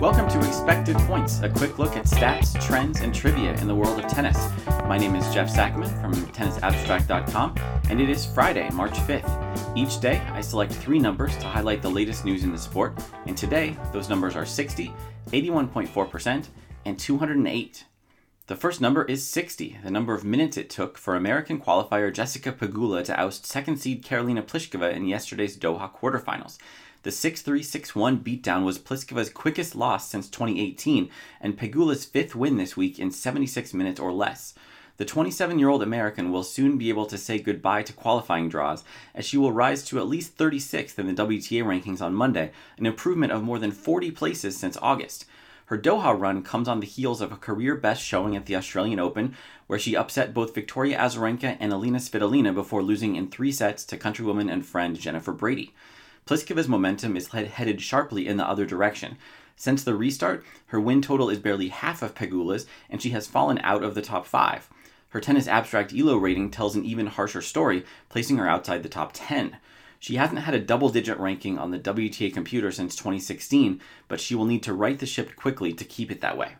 Welcome to Expected Points, a quick look at stats, trends, and trivia in the world of tennis. My name is Jeff Sackmann from tennisabstract.com, and it is Friday, March 5th. Each day, I select three numbers to highlight the latest news in the sport, and today, those numbers are 60, 81.4%, and 208. The first number is 60, the number of minutes it took for American qualifier Jessica Pegula to oust second seed Karolina Pliskova in yesterday's Doha quarterfinals. The 6 3 6 1 beatdown was Pliskova's quickest loss since 2018 and Pegula's fifth win this week in 76 minutes or less. The 27 year old American will soon be able to say goodbye to qualifying draws, as she will rise to at least 36th in the WTA rankings on Monday, an improvement of more than 40 places since August. Her Doha run comes on the heels of a career best showing at the Australian Open, where she upset both Victoria Azarenka and Alina Svitolina before losing in three sets to countrywoman and friend Jennifer Brady. Pliskova's momentum is headed sharply in the other direction. Since the restart, her win total is barely half of Pegula's, and she has fallen out of the top five. Her tennis abstract ELO rating tells an even harsher story, placing her outside the top 10. She hasn't had a double digit ranking on the WTA computer since 2016, but she will need to right the ship quickly to keep it that way.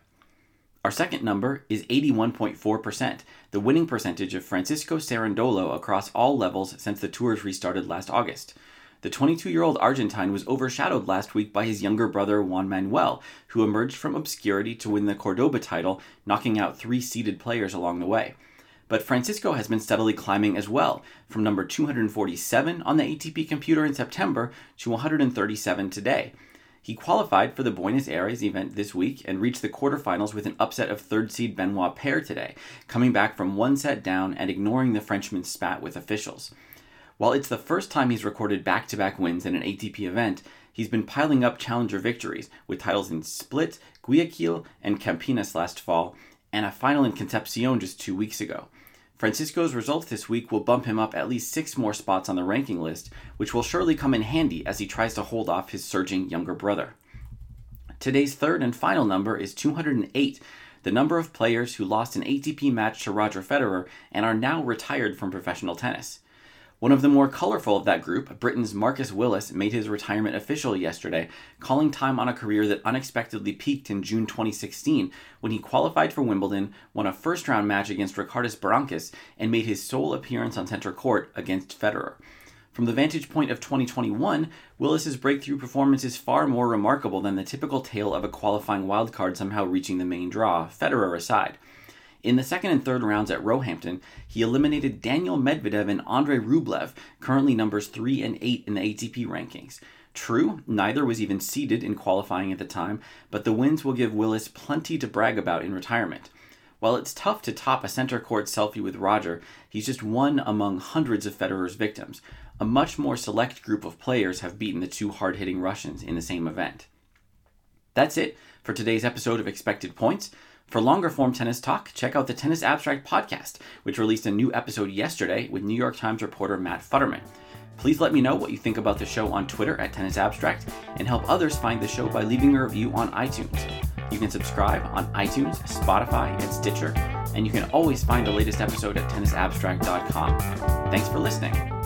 Our second number is 81.4%, the winning percentage of Francisco Cerundolo across all levels since the tours restarted last August. The 22 year old Argentine was overshadowed last week by his younger brother Juan Manuel, who emerged from obscurity to win the Cordoba title, knocking out three seeded players along the way. But Francisco has been steadily climbing as well, from number 247 on the ATP computer in September to 137 today. He qualified for the Buenos Aires event this week and reached the quarterfinals with an upset of third seed Benoit Paire today, coming back from one set down and ignoring the Frenchman's spat with officials. While it's the first time he's recorded back to back wins in an ATP event, he's been piling up challenger victories with titles in Split, Guayaquil, and Campinas last fall, and a final in Concepcion just two weeks ago. Francisco's results this week will bump him up at least six more spots on the ranking list, which will surely come in handy as he tries to hold off his surging younger brother. Today's third and final number is 208, the number of players who lost an ATP match to Roger Federer and are now retired from professional tennis. One of the more colorful of that group, Britain's Marcus Willis, made his retirement official yesterday, calling time on a career that unexpectedly peaked in June 2016 when he qualified for Wimbledon, won a first round match against Ricardas Berankis, and made his sole appearance on center court against Federer. From the vantage point of 2021, Willis's breakthrough performance is far more remarkable than the typical tale of a qualifying wildcard somehow reaching the main draw, Federer aside. In the second and third rounds at Roehampton, he eliminated Daniel Medvedev and Andrei Rublev, currently numbers 3 and 8 in the ATP rankings. True, neither was even seeded in qualifying at the time, but the wins will give Willis plenty to brag about in retirement. While it's tough to top a center court selfie with Roger, he's just one among hundreds of Federer's victims. A much more select group of players have beaten the two hard hitting Russians in the same event. That's it for today's episode of Expected Points. For longer form tennis talk, check out the Tennis Abstract podcast, which released a new episode yesterday with New York Times reporter Matt Futterman. Please let me know what you think about the show on Twitter at Tennis Abstract and help others find the show by leaving a review on iTunes. You can subscribe on iTunes, Spotify, and Stitcher, and you can always find the latest episode at tennisabstract.com. Thanks for listening.